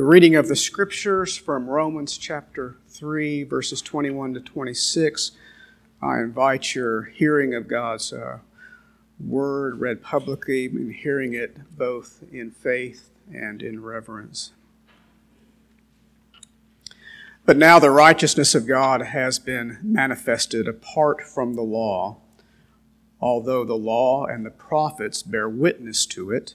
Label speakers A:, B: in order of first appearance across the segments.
A: The reading of the scriptures from Romans chapter 3, verses 21 to 26. I invite your hearing of God's uh, word read publicly and hearing it both in faith and in reverence. But now the righteousness of God has been manifested apart from the law, although the law and the prophets bear witness to it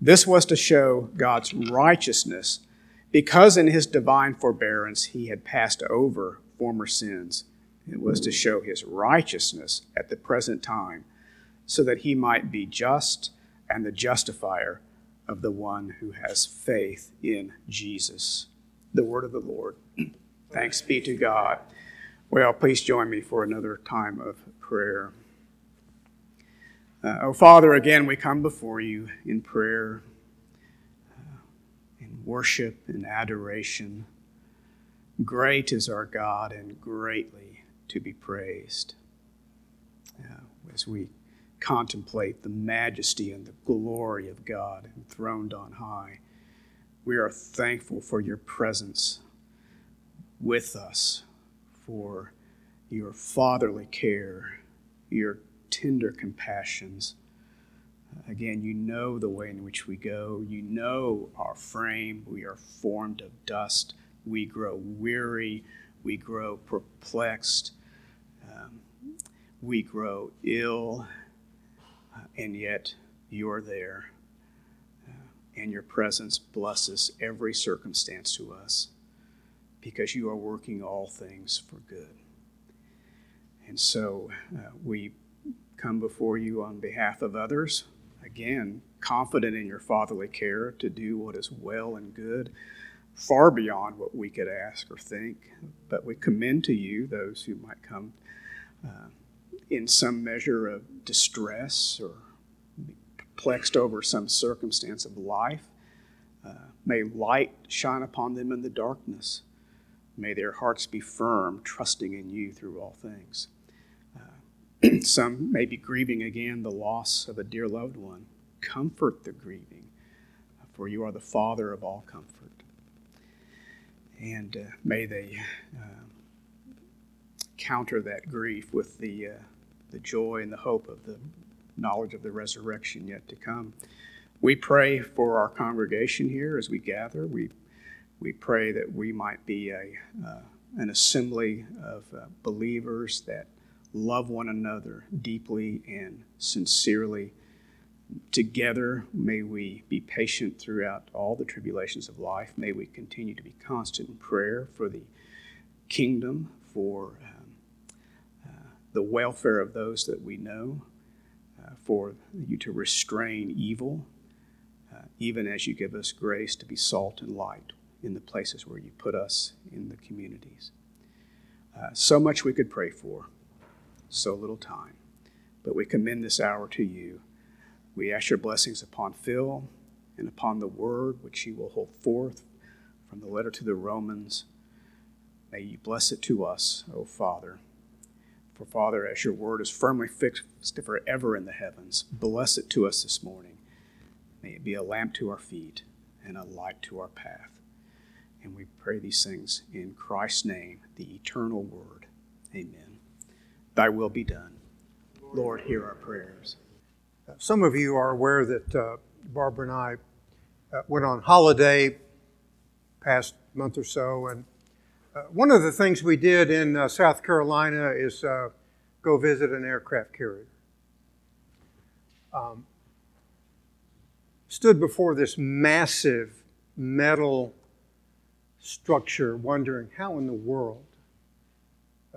A: This was to show God's righteousness, because in his divine forbearance he had passed over former sins. It was to show his righteousness at the present time, so that he might be just and the justifier of the one who has faith in Jesus. The word of the Lord. Thanks be to God. Well, please join me for another time of prayer. Uh, oh, Father, again, we come before you in prayer, uh, in worship, in adoration. Great is our God and greatly to be praised. Uh, as we contemplate the majesty and the glory of God enthroned on high, we are thankful for your presence with us, for your fatherly care, your tender compassions. Again, you know the way in which we go. You know our frame. We are formed of dust. We grow weary. We grow perplexed. Um, we grow ill. Uh, and yet you're there. Uh, and your presence blesses every circumstance to us because you are working all things for good. And so uh, we come before you on behalf of others. Again, confident in your fatherly care to do what is well and good, far beyond what we could ask or think. But we commend to you those who might come uh, in some measure of distress or perplexed over some circumstance of life. Uh, may light shine upon them in the darkness. May their hearts be firm, trusting in you through all things. Some may be grieving again the loss of a dear loved one. Comfort the grieving, for you are the Father of all comfort. And uh, may they uh, counter that grief with the, uh, the joy and the hope of the knowledge of the resurrection yet to come. We pray for our congregation here as we gather. We, we pray that we might be a, uh, an assembly of uh, believers that love one another deeply and sincerely. Together, may we be patient throughout all the tribulations of life. May we continue to be constant in prayer for the kingdom, for um, uh, the welfare of those that we know, uh, for you to restrain evil, uh, even as you give us grace to be salt and light in the places where you put us in the communities. Uh, so much we could pray for so little time. But we commend this hour to you. We ask your blessings upon Phil and upon the word which he will hold forth from the letter to the Romans. May you bless it to us, O Father. For Father, as your word is firmly fixed forever in the heavens, bless it to us this morning. May it be a lamp to our feet and a light to our path. And we pray these things in Christ's name, the eternal word. Amen. Thy will be done. Lord, hear our prayers.
B: Some of you are aware that uh, Barbara and I uh, went on holiday past month or so, and uh, one of the things we did in uh, South Carolina is uh, go visit an aircraft carrier. Um, stood before this massive metal structure, wondering how in the world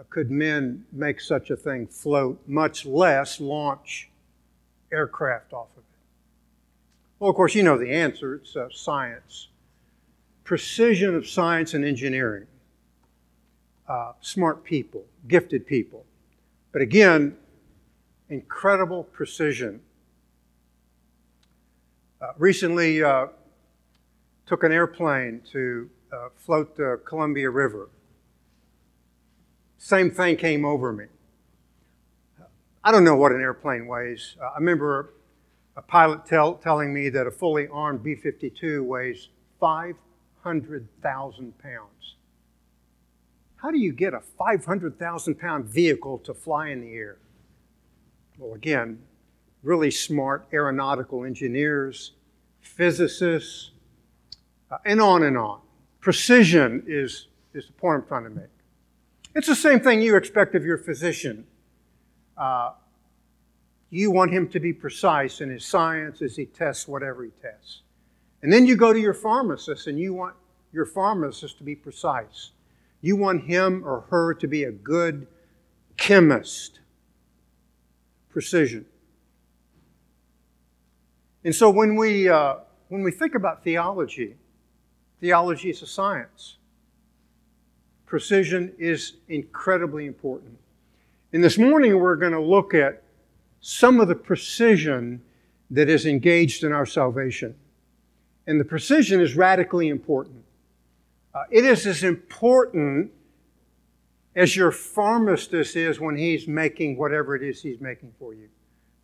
B: could men make such a thing float, much less launch aircraft off of it? Well, of course, you know the answer it's uh, science. Precision of science and engineering. uh, smart people, gifted people. But again, incredible precision. Uh, recently, uh, took an airplane to uh, float the Columbia River. Same thing came over me. I don't know what an airplane weighs. Uh, I remember a pilot tell, telling me that a fully armed B 52 weighs 500,000 pounds. How do you get a 500,000 pound vehicle to fly in the air? Well, again, really smart aeronautical engineers, physicists, uh, and on and on. Precision is, is the point I'm trying to make. It's the same thing you expect of your physician. Uh, you want him to be precise in his science as he tests whatever he tests. And then you go to your pharmacist and you want your pharmacist to be precise. You want him or her to be a good chemist. Precision. And so when we, uh, when we think about theology, theology is a science. Precision is incredibly important. And this morning we're going to look at some of the precision that is engaged in our salvation. And the precision is radically important. Uh, it is as important as your pharmacist is when he's making whatever it is he's making for you,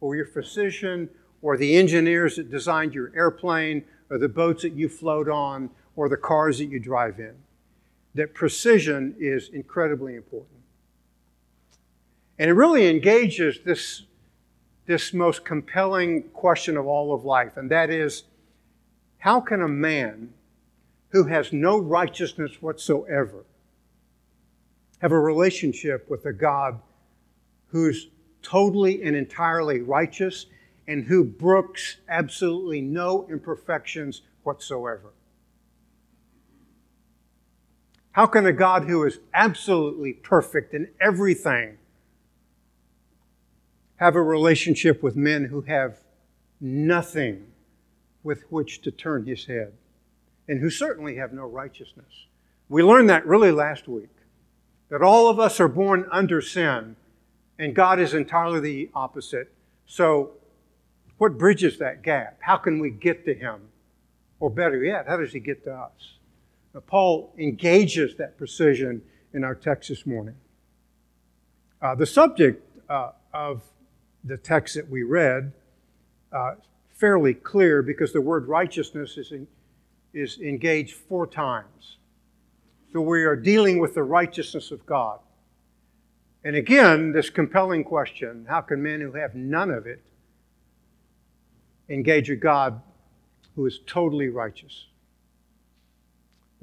B: or your physician, or the engineers that designed your airplane, or the boats that you float on, or the cars that you drive in. That precision is incredibly important. And it really engages this this most compelling question of all of life, and that is how can a man who has no righteousness whatsoever have a relationship with a God who's totally and entirely righteous and who brooks absolutely no imperfections whatsoever? How can a God who is absolutely perfect in everything have a relationship with men who have nothing with which to turn his head and who certainly have no righteousness. We learned that really last week that all of us are born under sin and God is entirely the opposite. So, what bridges that gap? How can we get to him? Or better yet, how does he get to us? Paul engages that precision in our text this morning. Uh, the subject uh, of the text that we read uh, fairly clear because the word righteousness is, in, is engaged four times. So we are dealing with the righteousness of God. And again, this compelling question how can men who have none of it engage a God who is totally righteous?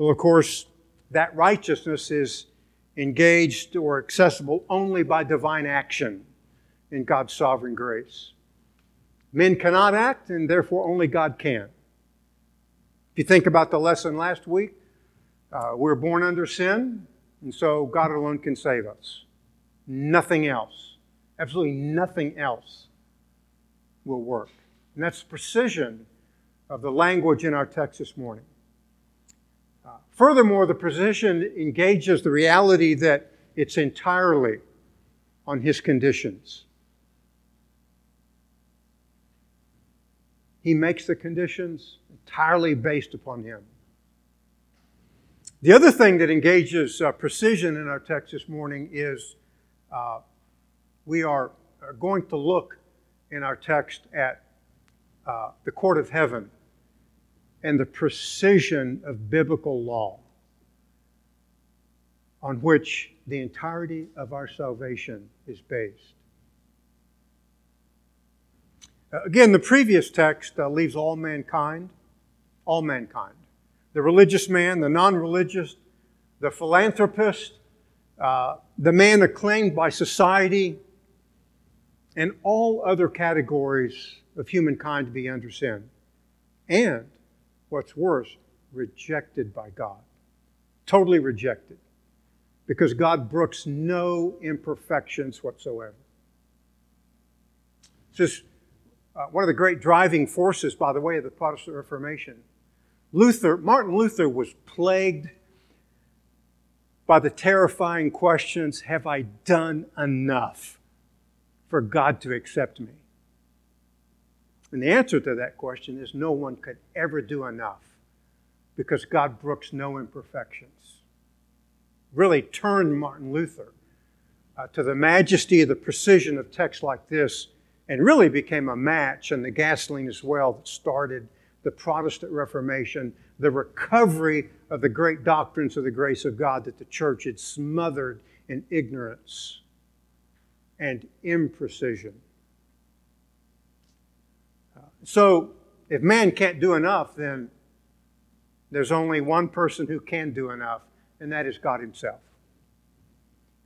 B: Well, of course, that righteousness is engaged or accessible only by divine action in God's sovereign grace. Men cannot act, and therefore only God can. If you think about the lesson last week, uh, we're born under sin, and so God alone can save us. Nothing else, absolutely nothing else will work. And that's precision of the language in our text this morning. Furthermore, the precision engages the reality that it's entirely on His conditions. He makes the conditions entirely based upon Him. The other thing that engages uh, precision in our text this morning is uh, we are going to look in our text at uh, the court of heaven and the precision of biblical law on which the entirety of our salvation is based. Uh, again, the previous text uh, leaves all mankind, all mankind. The religious man, the non religious, the philanthropist, uh, the man acclaimed by society, and all other categories of humankind to be under sin. And, what's worse, rejected by God. Totally rejected. Because God brooks no imperfections whatsoever. It's just uh, one of the great driving forces, by the way, of the Protestant Reformation. Luther, Martin Luther was plagued by the terrifying questions Have I done enough for God to accept me? And the answer to that question is no one could ever do enough because God brooks no imperfections. Really turned Martin Luther uh, to the majesty of the precision of texts like this and really became a match and the gasoline as well that started the Protestant Reformation, the recovery of the great doctrines of the grace of God that the church had smothered in ignorance and imprecision. So, if man can't do enough, then there's only one person who can do enough, and that is God Himself.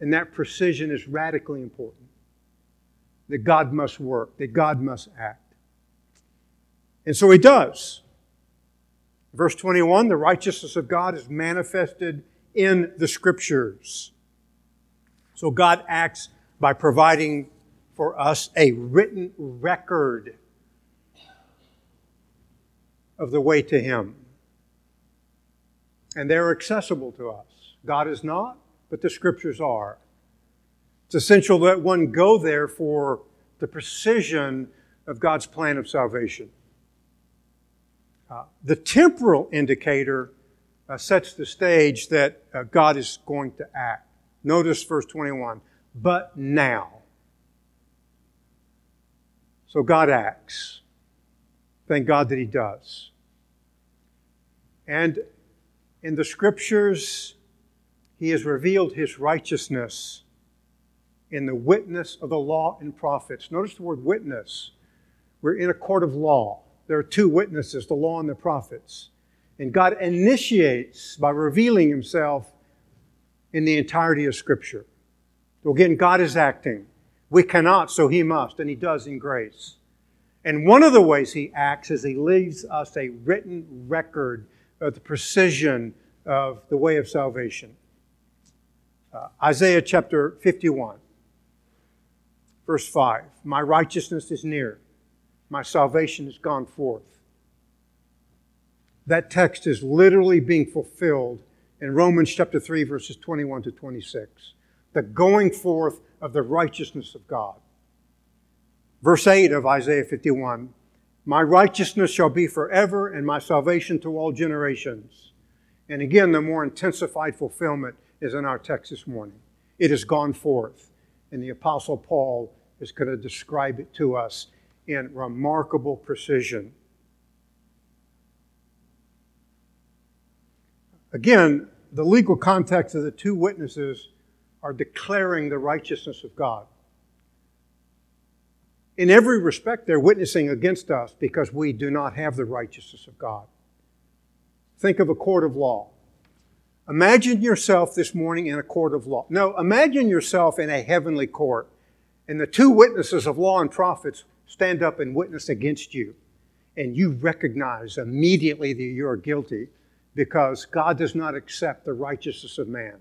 B: And that precision is radically important. That God must work, that God must act. And so He does. Verse 21 the righteousness of God is manifested in the Scriptures. So God acts by providing for us a written record of the way to Him. And they're accessible to us. God is not, but the Scriptures are. It's essential that one go there for the precision of God's plan of salvation. Uh, the temporal indicator uh, sets the stage that uh, God is going to act. Notice verse 21 but now. So God acts. Thank God that He does. And in the Scriptures, He has revealed His righteousness in the witness of the law and prophets. Notice the word witness. We're in a court of law. There are two witnesses, the law and the prophets. And God initiates by revealing Himself in the entirety of Scripture. So again, God is acting. We cannot, so He must, and He does in grace. And one of the ways he acts is he leaves us a written record of the precision of the way of salvation. Uh, Isaiah chapter 51, verse 5 My righteousness is near, my salvation is gone forth. That text is literally being fulfilled in Romans chapter 3, verses 21 to 26. The going forth of the righteousness of God. Verse 8 of Isaiah 51 My righteousness shall be forever, and my salvation to all generations. And again, the more intensified fulfillment is in our text this morning. It has gone forth, and the Apostle Paul is going to describe it to us in remarkable precision. Again, the legal context of the two witnesses are declaring the righteousness of God in every respect, they're witnessing against us because we do not have the righteousness of God. Think of a court of law. Imagine yourself this morning in a court of law. No, imagine yourself in a heavenly court, and the two witnesses of law and prophets stand up and witness against you, and you recognize immediately that you are guilty because God does not accept the righteousness of man.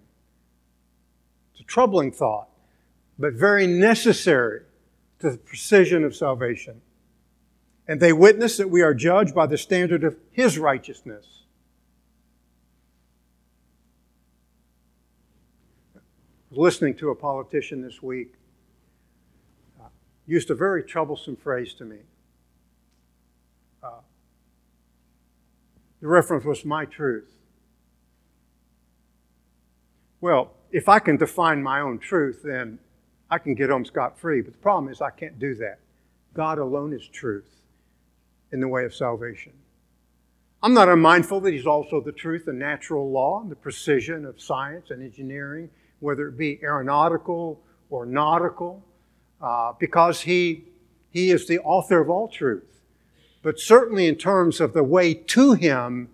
B: It's a troubling thought, but very necessary to the precision of salvation. And they witness that we are judged by the standard of His righteousness. Listening to a politician this week, uh, used a very troublesome phrase to me. Uh, the reference was my truth. Well, if I can define my own truth, then I can get home scot free. But the problem is, I can't do that. God alone is truth in the way of salvation. I'm not unmindful that He's also the truth and natural law and the precision of science and engineering, whether it be aeronautical or nautical, uh, because he, he is the author of all truth. But certainly, in terms of the way to Him,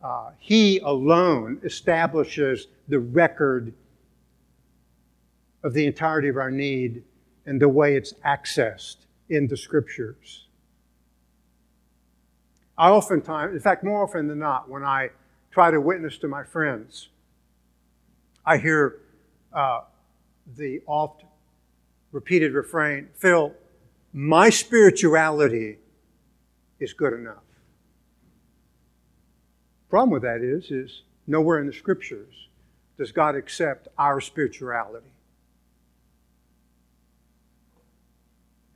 B: uh, He alone establishes the record of the entirety of our need and the way it's accessed in the scriptures. I oftentimes, in fact, more often than not, when I try to witness to my friends, I hear uh, the oft repeated refrain Phil, my spirituality is good enough. Problem with that is, is nowhere in the scriptures does God accept our spirituality.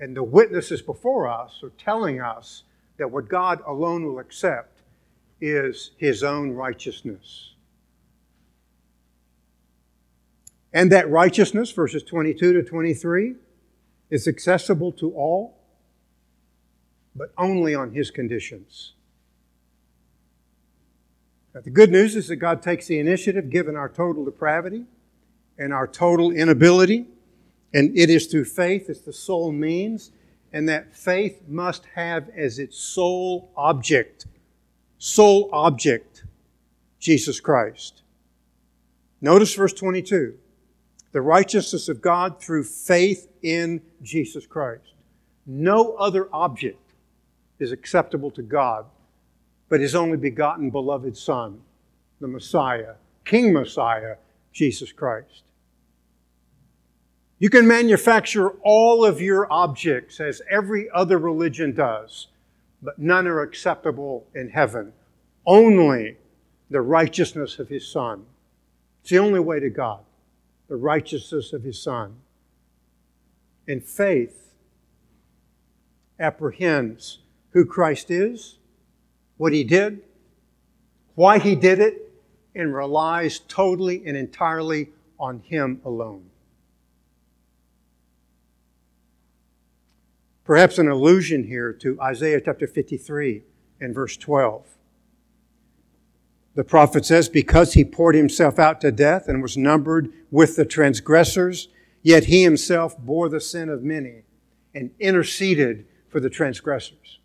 B: And the witnesses before us are telling us that what God alone will accept is his own righteousness. And that righteousness, verses 22 to 23, is accessible to all, but only on his conditions. Now, the good news is that God takes the initiative given our total depravity and our total inability, and it is through faith as the sole means, and that faith must have as its sole object, sole object, Jesus Christ. Notice verse 22 the righteousness of God through faith in Jesus Christ. No other object is acceptable to God but his only begotten beloved Son, the Messiah, King Messiah, Jesus Christ. You can manufacture all of your objects as every other religion does, but none are acceptable in heaven. Only the righteousness of his Son. It's the only way to God the righteousness of his Son. And faith apprehends who Christ is, what he did, why he did it, and relies totally and entirely on him alone. Perhaps an allusion here to Isaiah chapter 53 and verse 12. The prophet says, Because he poured himself out to death and was numbered with the transgressors, yet he himself bore the sin of many and interceded for the transgressors.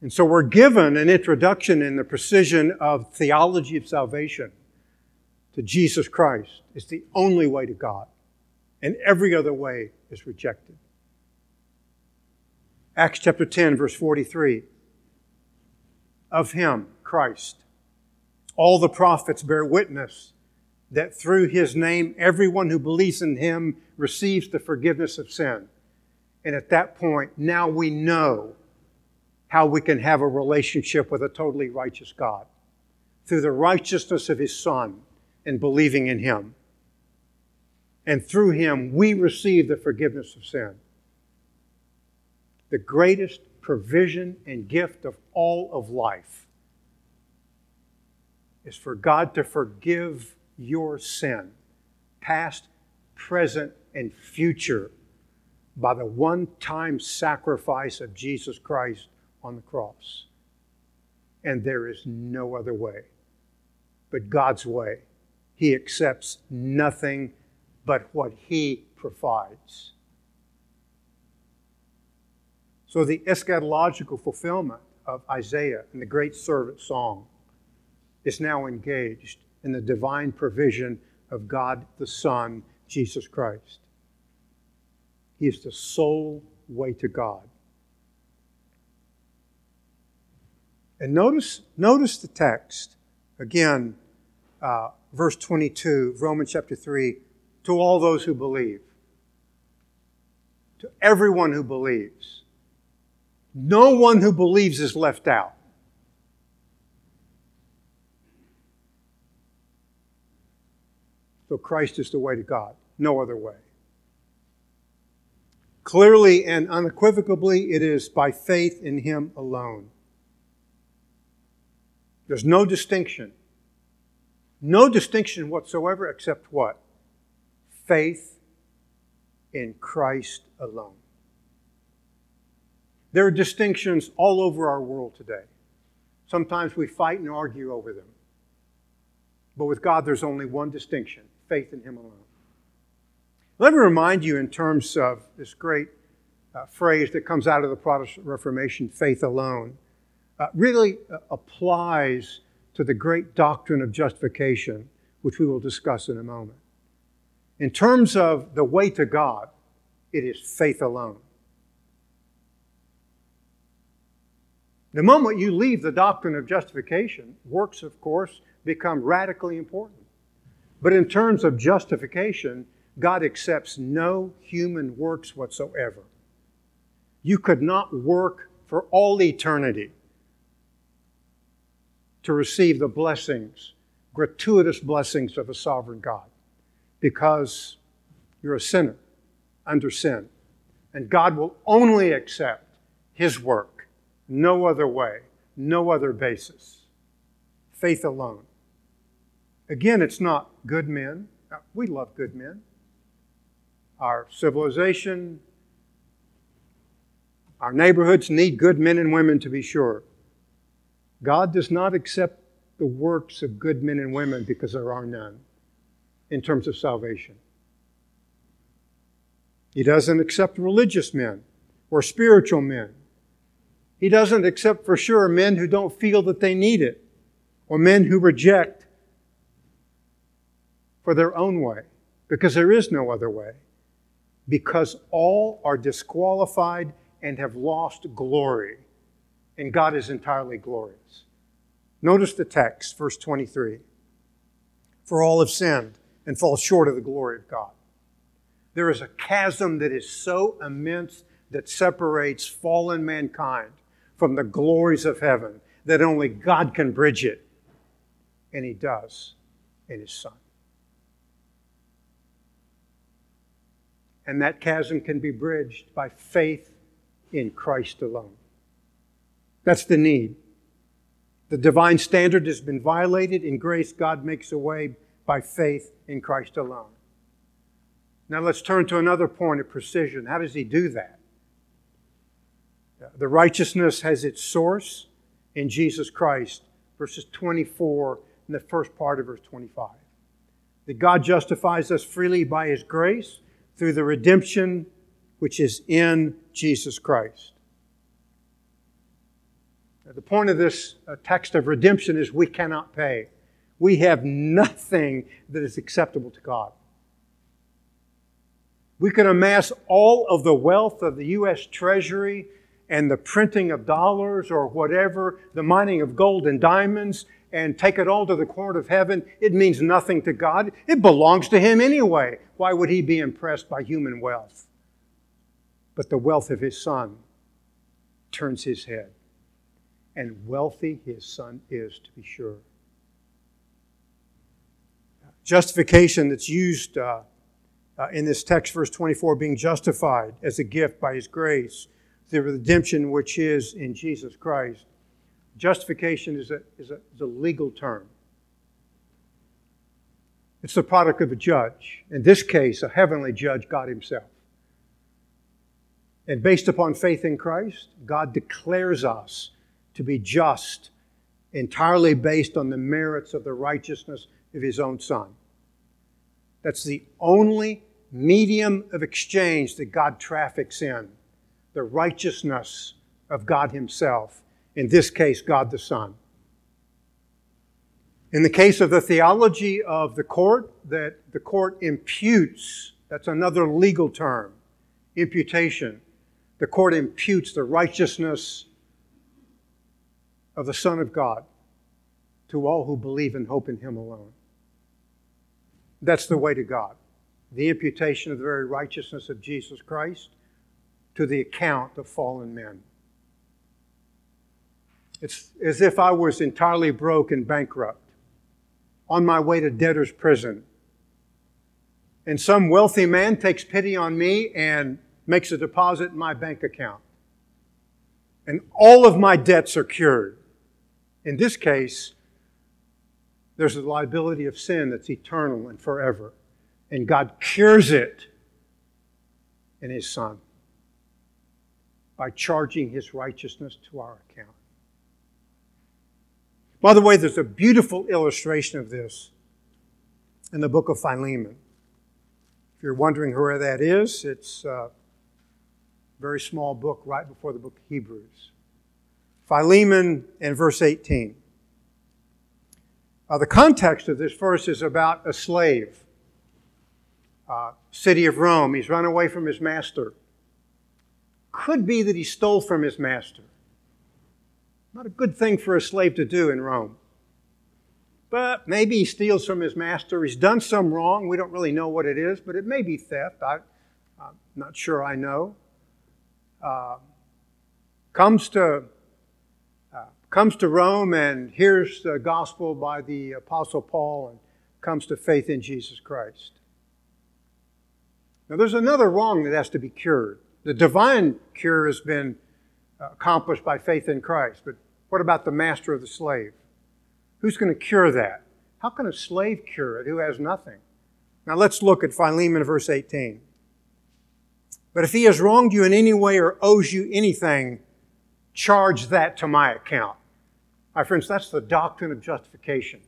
B: And so we're given an introduction in the precision of theology of salvation to Jesus Christ. It's the only way to God, and every other way is rejected. Acts chapter 10, verse 43. Of him, Christ, all the prophets bear witness that through his name, everyone who believes in him receives the forgiveness of sin. And at that point, now we know how we can have a relationship with a totally righteous God through the righteousness of his Son and believing in him. And through him, we receive the forgiveness of sin. The greatest provision and gift of all of life is for God to forgive your sin, past, present, and future, by the one time sacrifice of Jesus Christ on the cross. And there is no other way but God's way. He accepts nothing but what He provides. So, the eschatological fulfillment of Isaiah and the great servant song is now engaged in the divine provision of God the Son, Jesus Christ. He is the sole way to God. And notice, notice the text. Again, uh, verse 22, Romans chapter 3, to all those who believe. To everyone who believes. No one who believes is left out. So Christ is the way to God, no other way. Clearly and unequivocally, it is by faith in Him alone. There's no distinction. No distinction whatsoever except what? Faith in Christ alone. There are distinctions all over our world today. Sometimes we fight and argue over them. But with God, there's only one distinction faith in Him alone. Let me remind you, in terms of this great uh, phrase that comes out of the Protestant Reformation, faith alone, uh, really uh, applies to the great doctrine of justification, which we will discuss in a moment. In terms of the way to God, it is faith alone. The moment you leave the doctrine of justification, works, of course, become radically important. But in terms of justification, God accepts no human works whatsoever. You could not work for all eternity to receive the blessings gratuitous blessings of a sovereign God because you're a sinner under sin. And God will only accept His work, no other way, no other basis. Faith alone. Again, it's not good men. We love good men. Our civilization, our neighborhoods need good men and women to be sure. God does not accept the works of good men and women because there are none in terms of salvation. He doesn't accept religious men or spiritual men. He doesn't accept for sure men who don't feel that they need it or men who reject for their own way because there is no other way. Because all are disqualified and have lost glory, and God is entirely glorious. Notice the text, verse 23. For all have sinned and fall short of the glory of God. There is a chasm that is so immense that separates fallen mankind from the glories of heaven that only God can bridge it. And He does in His Son. And that chasm can be bridged by faith in Christ alone. That's the need. The divine standard has been violated. In grace, God makes a way by faith in Christ alone. Now let's turn to another point of precision. How does he do that? The righteousness has its source in Jesus Christ, verses 24 and the first part of verse 25. That God justifies us freely by his grace through the redemption which is in Jesus Christ. Now, the point of this uh, text of redemption is we cannot pay. We have nothing that is acceptable to God. We could amass all of the wealth of the U.S. Treasury and the printing of dollars or whatever, the mining of gold and diamonds, and take it all to the court of heaven. It means nothing to God. It belongs to Him anyway. Why would He be impressed by human wealth? But the wealth of His Son turns His head. And wealthy His Son is, to be sure. Justification that's used. Uh, uh, in this text, verse 24, being justified as a gift by His grace, the redemption which is in Jesus Christ. Justification is a, is a, is a legal term. It's the product of a judge. In this case, a heavenly judge, God Himself. And based upon faith in Christ, God declares us to be just, entirely based on the merits of the righteousness of His own Son. That's the only medium of exchange that God traffics in the righteousness of God Himself, in this case, God the Son. In the case of the theology of the court, that the court imputes, that's another legal term, imputation. The court imputes the righteousness of the Son of God to all who believe and hope in Him alone. That's the way to God. The imputation of the very righteousness of Jesus Christ to the account of fallen men. It's as if I was entirely broke and bankrupt, on my way to debtor's prison. And some wealthy man takes pity on me and makes a deposit in my bank account. And all of my debts are cured. In this case, there's a liability of sin that's eternal and forever. And God cures it in His Son by charging His righteousness to our account. By the way, there's a beautiful illustration of this in the book of Philemon. If you're wondering where that is, it's a very small book right before the book of Hebrews. Philemon and verse 18. Uh, the context of this verse is about a slave, uh, city of Rome. He's run away from his master. Could be that he stole from his master. Not a good thing for a slave to do in Rome. But maybe he steals from his master. He's done some wrong. We don't really know what it is, but it may be theft. I, am not sure I know. Uh, comes to comes to Rome and hears the gospel by the Apostle Paul and comes to faith in Jesus Christ. Now, there's another wrong that has to be cured. The divine cure has been accomplished by faith in Christ, but what about the master of the slave? Who's going to cure that? How can a slave cure it who has nothing? Now let's look at Philemon, verse 18. But if he has wronged you in any way or owes you anything, charge that to my account. My friends, that's the doctrine of justification.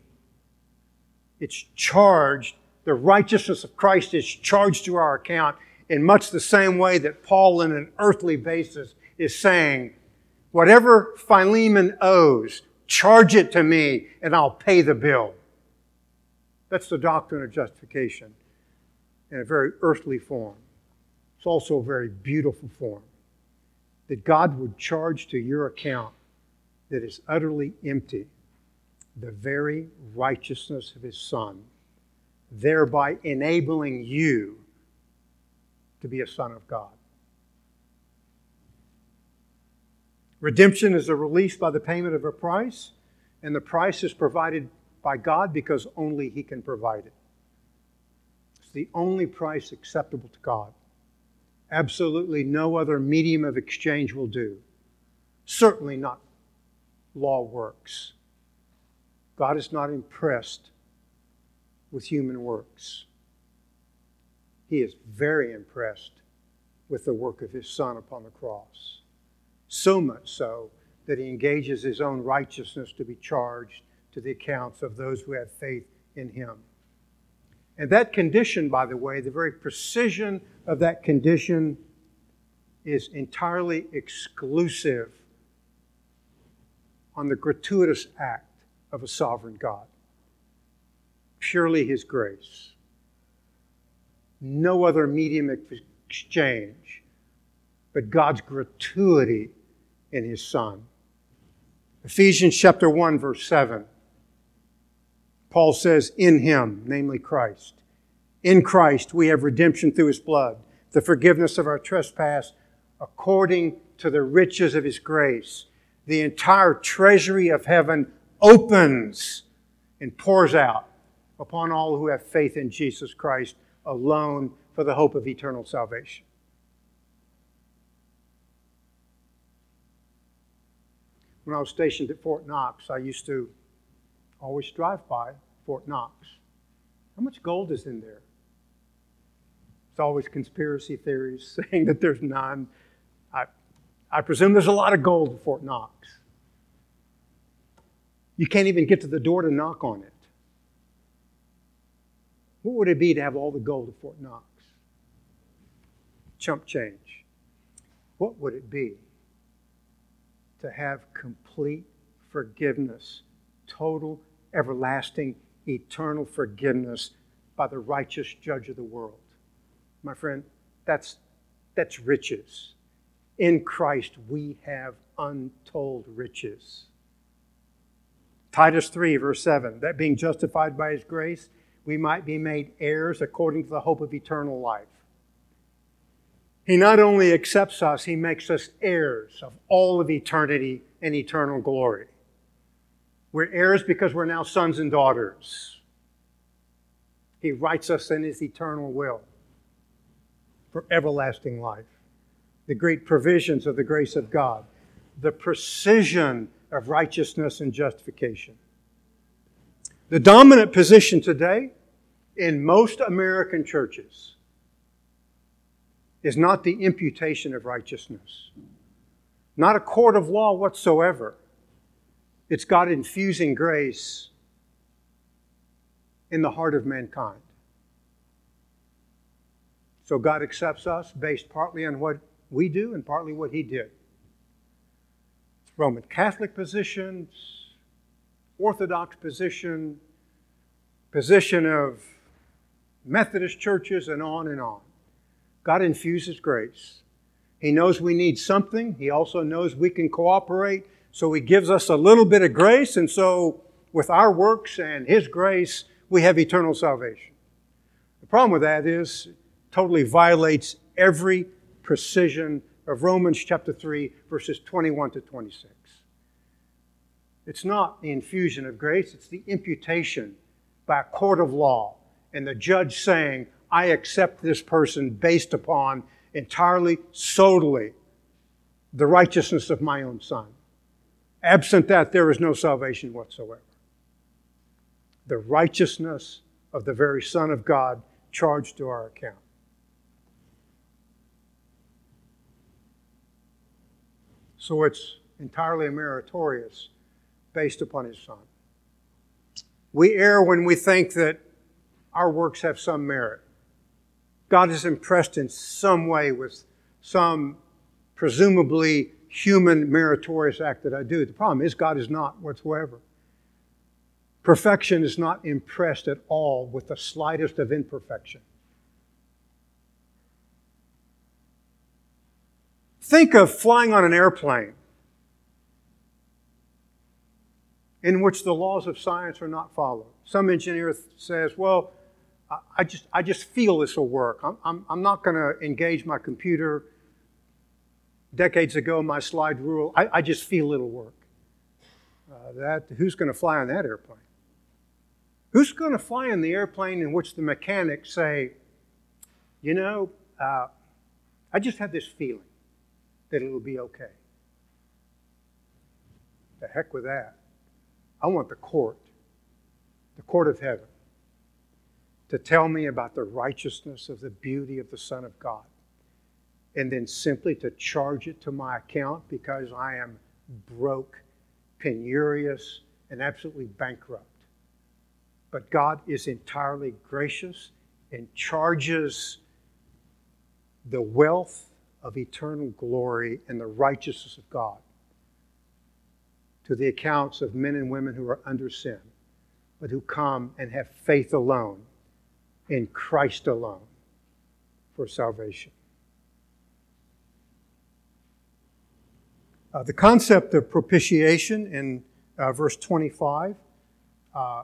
B: It's charged, the righteousness of Christ is charged to our account in much the same way that Paul, in an earthly basis, is saying, whatever Philemon owes, charge it to me and I'll pay the bill. That's the doctrine of justification in a very earthly form. It's also a very beautiful form. That God would charge to your account that is utterly empty the very righteousness of His Son, thereby enabling you to be a son of God. Redemption is a release by the payment of a price, and the price is provided by God because only He can provide it. It's the only price acceptable to God. Absolutely no other medium of exchange will do. Certainly not law works. God is not impressed with human works. He is very impressed with the work of His Son upon the cross so much so that he engages his own righteousness to be charged to the accounts of those who have faith in him. And that condition, by the way, the very precision of that condition is entirely exclusive on the gratuitous act of a sovereign God. Purely His grace. No other medium of exchange, but God's gratuity in his Son. Ephesians chapter 1, verse 7. Paul says, In him, namely Christ. In Christ we have redemption through his blood, the forgiveness of our trespass according to the riches of his grace. The entire treasury of heaven opens and pours out upon all who have faith in Jesus Christ alone for the hope of eternal salvation. when I was stationed at Fort Knox, I used to always drive by Fort Knox. How much gold is in there? It's always conspiracy theories saying that there's none. I, I presume there's a lot of gold at Fort Knox. You can't even get to the door to knock on it. What would it be to have all the gold of Fort Knox? Chump change. What would it be to have complete forgiveness, total, everlasting, eternal forgiveness by the righteous judge of the world. My friend, that's, that's riches. In Christ, we have untold riches. Titus 3, verse 7 that being justified by his grace, we might be made heirs according to the hope of eternal life. He not only accepts us, He makes us heirs of all of eternity and eternal glory. We're heirs because we're now sons and daughters. He writes us in His eternal will for everlasting life. The great provisions of the grace of God, the precision of righteousness and justification. The dominant position today in most American churches is not the imputation of righteousness, not a court of law whatsoever. It's God infusing grace in the heart of mankind. So God accepts us based partly on what we do and partly what He did. Roman Catholic positions, Orthodox position, position of Methodist churches, and on and on. God infuses grace. He knows we need something. He also knows we can cooperate. So He gives us a little bit of grace. And so, with our works and His grace, we have eternal salvation. The problem with that is it totally violates every precision of Romans chapter 3, verses 21 to 26. It's not the infusion of grace, it's the imputation by a court of law and the judge saying, I accept this person based upon entirely, solely the righteousness of my own son. Absent that, there is no salvation whatsoever. The righteousness of the very Son of God charged to our account. So it's entirely meritorious based upon his Son. We err when we think that our works have some merit. God is impressed in some way with some presumably human meritorious act that I do. The problem is, God is not whatsoever. Perfection is not impressed at all with the slightest of imperfection. Think of flying on an airplane in which the laws of science are not followed. Some engineer says, well, I just, I just feel this will work. I'm, I'm, I'm not going to engage my computer. Decades ago, my slide rule, I, I just feel it'll work. Uh, that, who's going to fly on that airplane? Who's going to fly in the airplane in which the mechanics say, you know, uh, I just have this feeling that it'll be okay? The heck with that. I want the court, the court of heaven to tell me about the righteousness of the beauty of the Son of God, and then simply to charge it to my account because I am broke, penurious, and absolutely bankrupt. But God is entirely gracious and charges the wealth of eternal glory and the righteousness of God to the accounts of men and women who are under sin, but who come and have faith alone in Christ alone for salvation. Uh, the concept of propitiation in uh, verse 25 uh,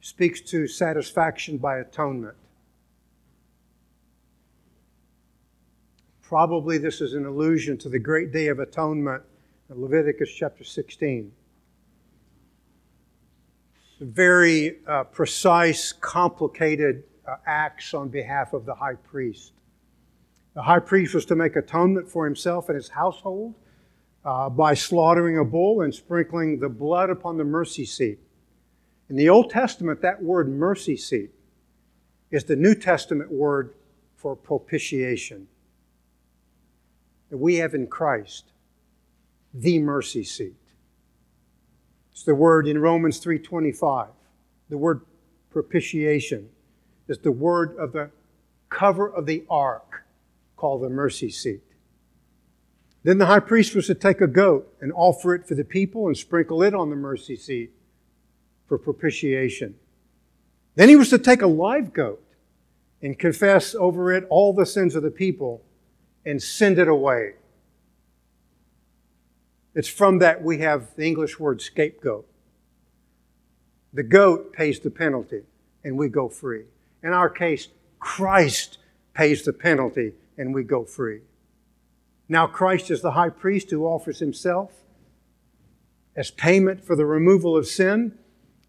B: speaks to satisfaction by atonement. Probably this is an allusion to the great day of atonement Leviticus chapter 16 very uh, precise, complicated uh, acts on behalf of the high priest. The high priest was to make atonement for himself and his household uh, by slaughtering a bull and sprinkling the blood upon the mercy seat. In the Old Testament, that word mercy seat is the New Testament word for propitiation. That we have in Christ the mercy seat. It's the word in Romans 3:25. The word propitiation is the word of the cover of the ark called the mercy seat. Then the high priest was to take a goat and offer it for the people and sprinkle it on the mercy seat for propitiation. Then he was to take a live goat and confess over it all the sins of the people and send it away. It's from that we have the English word scapegoat. The goat pays the penalty and we go free. In our case, Christ pays the penalty and we go free. Now, Christ is the high priest who offers himself as payment for the removal of sin,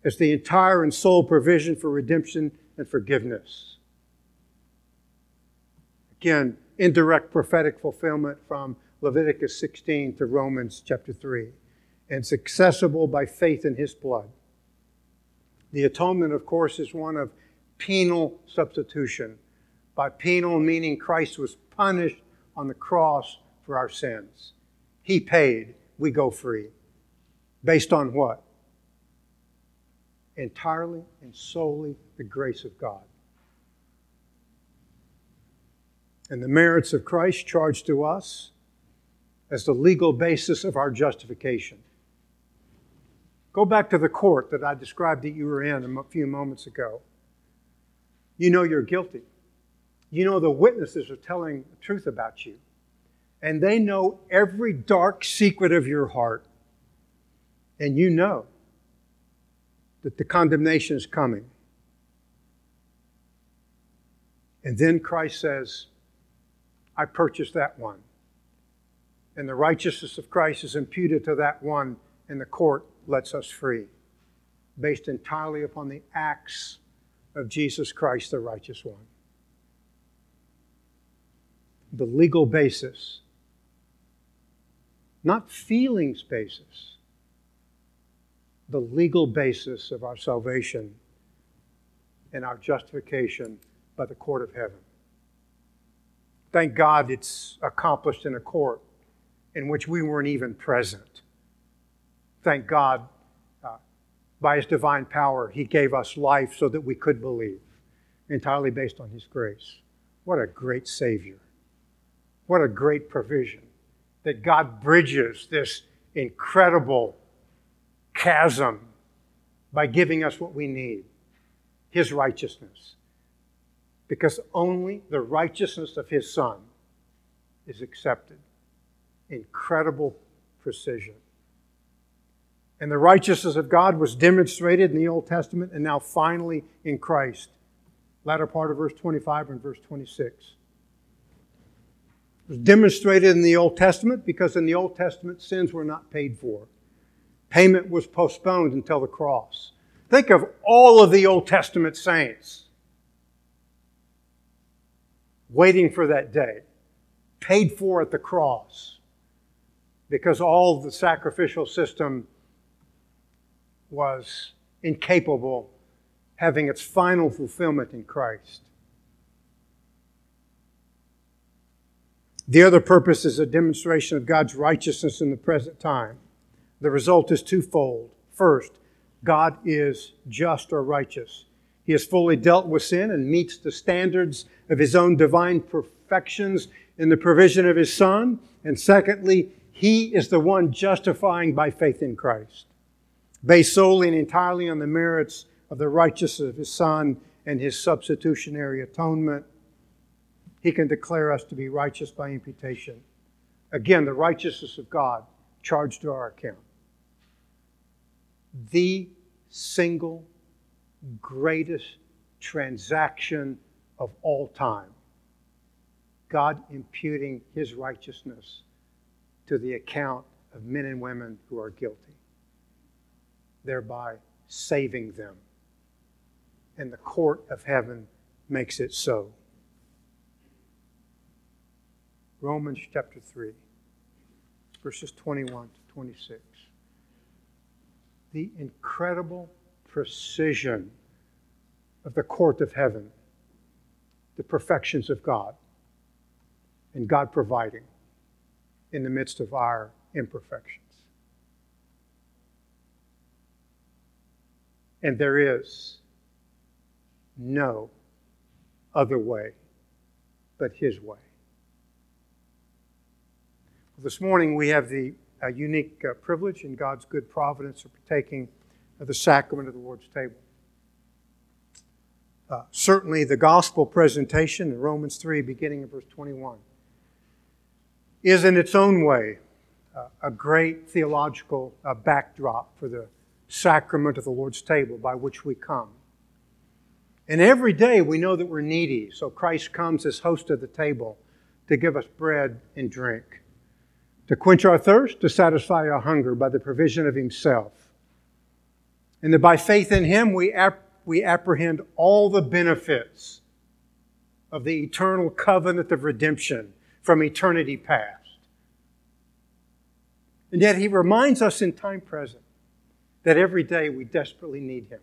B: as the entire and sole provision for redemption and forgiveness. Again, indirect prophetic fulfillment from Leviticus 16 to Romans chapter 3. And it's accessible by faith in his blood. The atonement, of course, is one of penal substitution. By penal, meaning Christ was punished on the cross for our sins. He paid, we go free. Based on what? Entirely and solely the grace of God. And the merits of Christ charged to us as the legal basis of our justification. Go back to the court that I described that you were in a few moments ago you know you're guilty. You know the witnesses are telling the truth about you. And they know every dark secret of your heart. And you know that the condemnation is coming. And then Christ says, I purchased that one. And the righteousness of Christ is imputed to that one, and the court lets us free, based entirely upon the acts of Jesus Christ, the righteous one. The legal basis, not feelings basis, the legal basis of our salvation and our justification by the court of heaven. Thank God it's accomplished in a court in which we weren't even present. Thank God, uh, by His divine power, He gave us life so that we could believe, entirely based on His grace. What a great Savior. What a great provision that God bridges this incredible chasm by giving us what we need His righteousness. Because only the righteousness of His Son is accepted incredible precision. And the righteousness of God was demonstrated in the Old Testament and now finally in Christ. Latter part of verse 25 and verse 26. It was demonstrated in the Old Testament because in the Old Testament sins were not paid for. Payment was postponed until the cross. Think of all of the Old Testament saints waiting for that day, paid for at the cross because all the sacrificial system was incapable having its final fulfillment in Christ. The other purpose is a demonstration of God's righteousness in the present time. The result is twofold. First, God is just or righteous. He has fully dealt with sin and meets the standards of his own divine perfections in the provision of his Son. And secondly, he is the one justifying by faith in Christ, based solely and entirely on the merits of the righteousness of His Son and His substitutionary atonement. He can declare us to be righteous by imputation. Again, the righteousness of God charged to our account. The single greatest transaction of all time. God imputing His righteousness to the account of men and women who are guilty, thereby saving them. And the court of heaven makes it so. Romans chapter 3, verses 21 to 26. The incredible precision of the court of heaven, the perfections of God, and God providing in the midst of our imperfections. And there is no other way but His way. This morning we have the uh, unique uh, privilege in God's good providence of partaking of the sacrament of the Lord's table. Uh, certainly, the gospel presentation in Romans 3, beginning in verse 21 is in its own way uh, a great theological uh, backdrop for the sacrament of the Lord's table by which we come. And every day we know that we're needy, so Christ comes as host of the table to give us bread and drink, to quench our thirst, to satisfy our hunger by the provision of Himself. And that by faith in Him we, we apprehend all the benefits of the eternal covenant of redemption from eternity past. And yet he reminds us in time present that every day we desperately need him.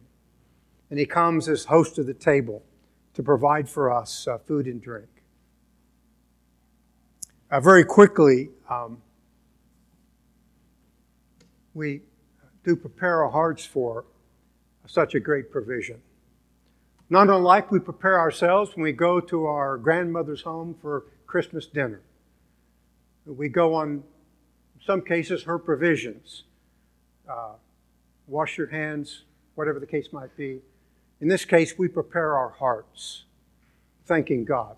B: And he comes as host of the table to provide for us uh, food and drink. Uh, very quickly, um, we do prepare our hearts for such a great provision. Not unlike we prepare ourselves when we go to our grandmother's home for Christmas dinner. We go on, in some cases, her provisions. Uh, wash your hands, whatever the case might be. In this case, we prepare our hearts, thanking God,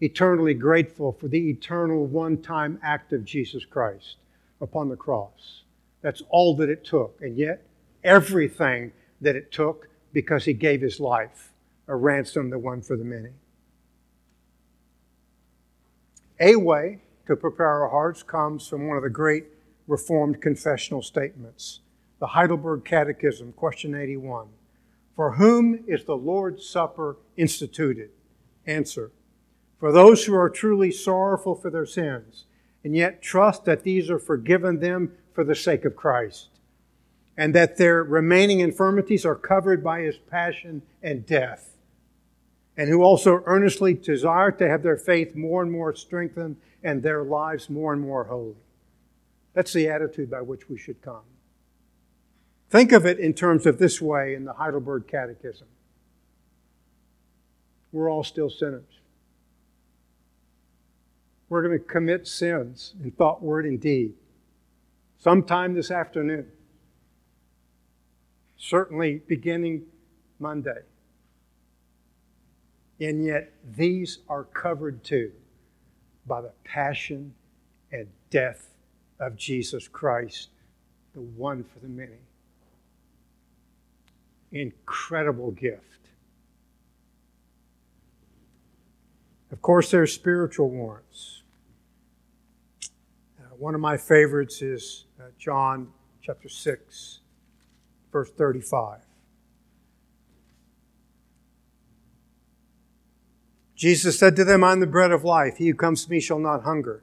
B: eternally grateful for the eternal one time act of Jesus Christ upon the cross. That's all that it took, and yet everything that it took because he gave his life, a ransom, the one for the many. A way to prepare our hearts comes from one of the great Reformed confessional statements. The Heidelberg Catechism, question 81. For whom is the Lord's Supper instituted? Answer. For those who are truly sorrowful for their sins, and yet trust that these are forgiven them for the sake of Christ, and that their remaining infirmities are covered by his passion and death, and who also earnestly desire to have their faith more and more strengthened and their lives more and more holy. That's the attitude by which we should come. Think of it in terms of this way in the Heidelberg Catechism. We're all still sinners. We're going to commit sins in thought, word, and deed sometime this afternoon. Certainly beginning Monday. And yet, these are covered too by the passion and death of Jesus Christ, the one for the many. Incredible gift. Of course, there's spiritual warrants. Uh, one of my favorites is uh, John chapter 6, verse 35. Jesus said to them, I'm the bread of life. He who comes to me shall not hunger,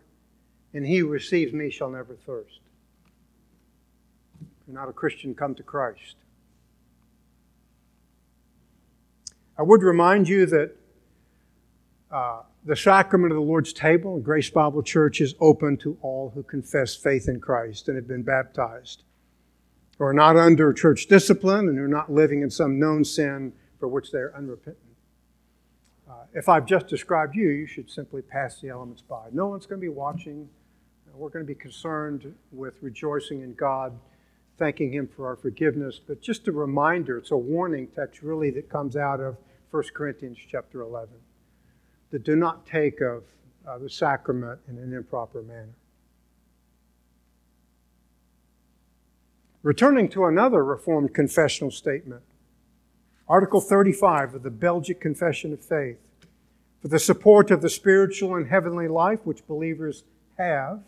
B: and he who receives me shall never thirst. If you're not a Christian, come to Christ. I would remind you that uh, the sacrament of the Lord's table, Grace Bible Church, is open to all who confess faith in Christ and have been baptized, or are not under church discipline and are not living in some known sin for which they are unrepentant. Uh, if I've just described you, you should simply pass the elements by. No one's going to be watching. We're going to be concerned with rejoicing in God, thanking Him for our forgiveness. But just a reminder, it's a warning text really that comes out of 1 Corinthians chapter 11 that do not take of uh, the sacrament in an improper manner. Returning to another Reformed confessional statement, Article 35 of the Belgic Confession of Faith. For the support of the spiritual and heavenly life which believers have,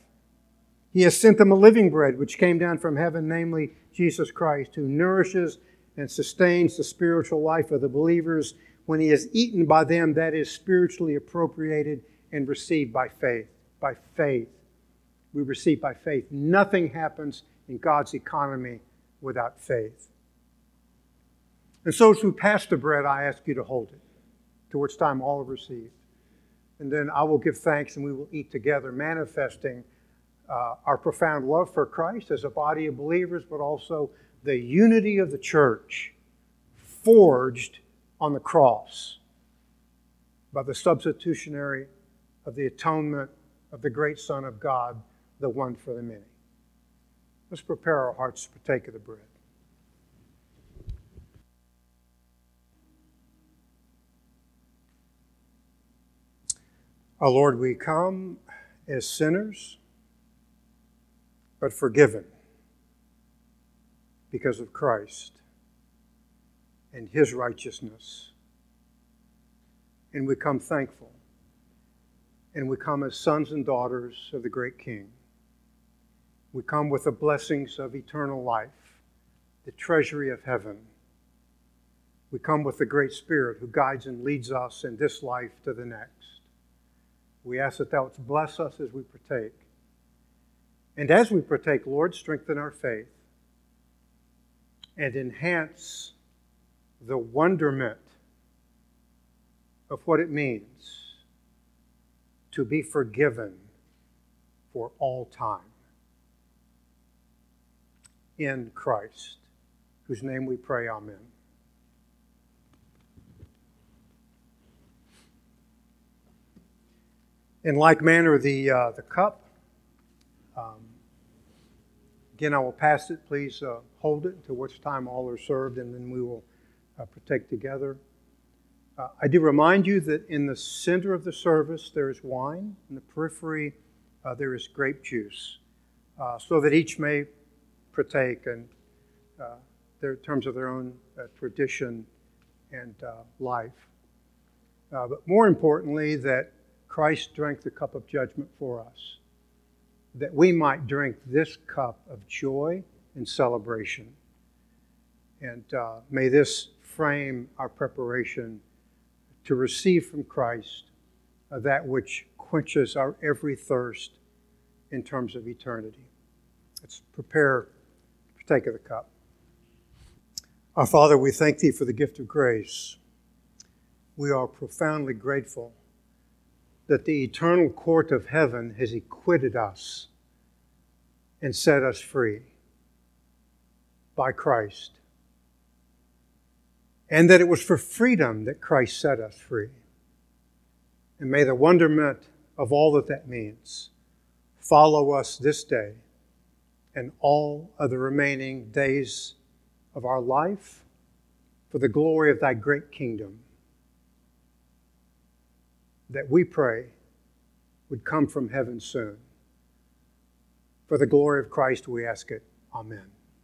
B: he has sent them a living bread which came down from heaven, namely Jesus Christ, who nourishes and sustains the spiritual life of the believers when he is eaten by them that is spiritually appropriated and received by faith. By faith. We receive by faith. Nothing happens in God's economy without faith. And so as we pass the bread, I ask you to hold it, to which time all have received. And then I will give thanks and we will eat together, manifesting uh, our profound love for Christ as a body of believers, but also the unity of the church forged on the cross by the substitutionary of the atonement of the great Son of God, the one for the many. Let's prepare our hearts to partake of the bread. Our Lord, we come as sinners, but forgiven because of Christ and His righteousness. And we come thankful. And we come as sons and daughters of the great King. We come with the blessings of eternal life, the treasury of heaven. We come with the great Spirit who guides and leads us in this life to the next. We ask that thou wouldst bless us as we partake. And as we partake, Lord, strengthen our faith and enhance the wonderment of what it means to be forgiven for all time in Christ, whose name we pray, Amen. In like manner, the, uh, the cup. Um, again, I will pass it. Please uh, hold it until which time all are served, and then we will uh, partake together. Uh, I do remind you that in the center of the service there is wine, in the periphery uh, there is grape juice, uh, so that each may partake in their terms of their own tradition and life. but more importantly, that Christ drank the cup of judgment for us, that we might drink this cup of joy and celebration. And uh, may this frame our preparation to receive from Christ uh, that which quenches our every thirst in terms of eternity. Let's prepare to take of the cup. Our Father, we thank Thee for the gift of grace. We are profoundly grateful that the eternal court of heaven has acquitted us and set us free by Christ. And that it was for freedom that Christ set us free. And may the wonderment of all that that means follow us this day and all of the remaining days of our life for the glory of thy great kingdom that we pray would come from heaven soon. For the glory of Christ, we ask it. Amen.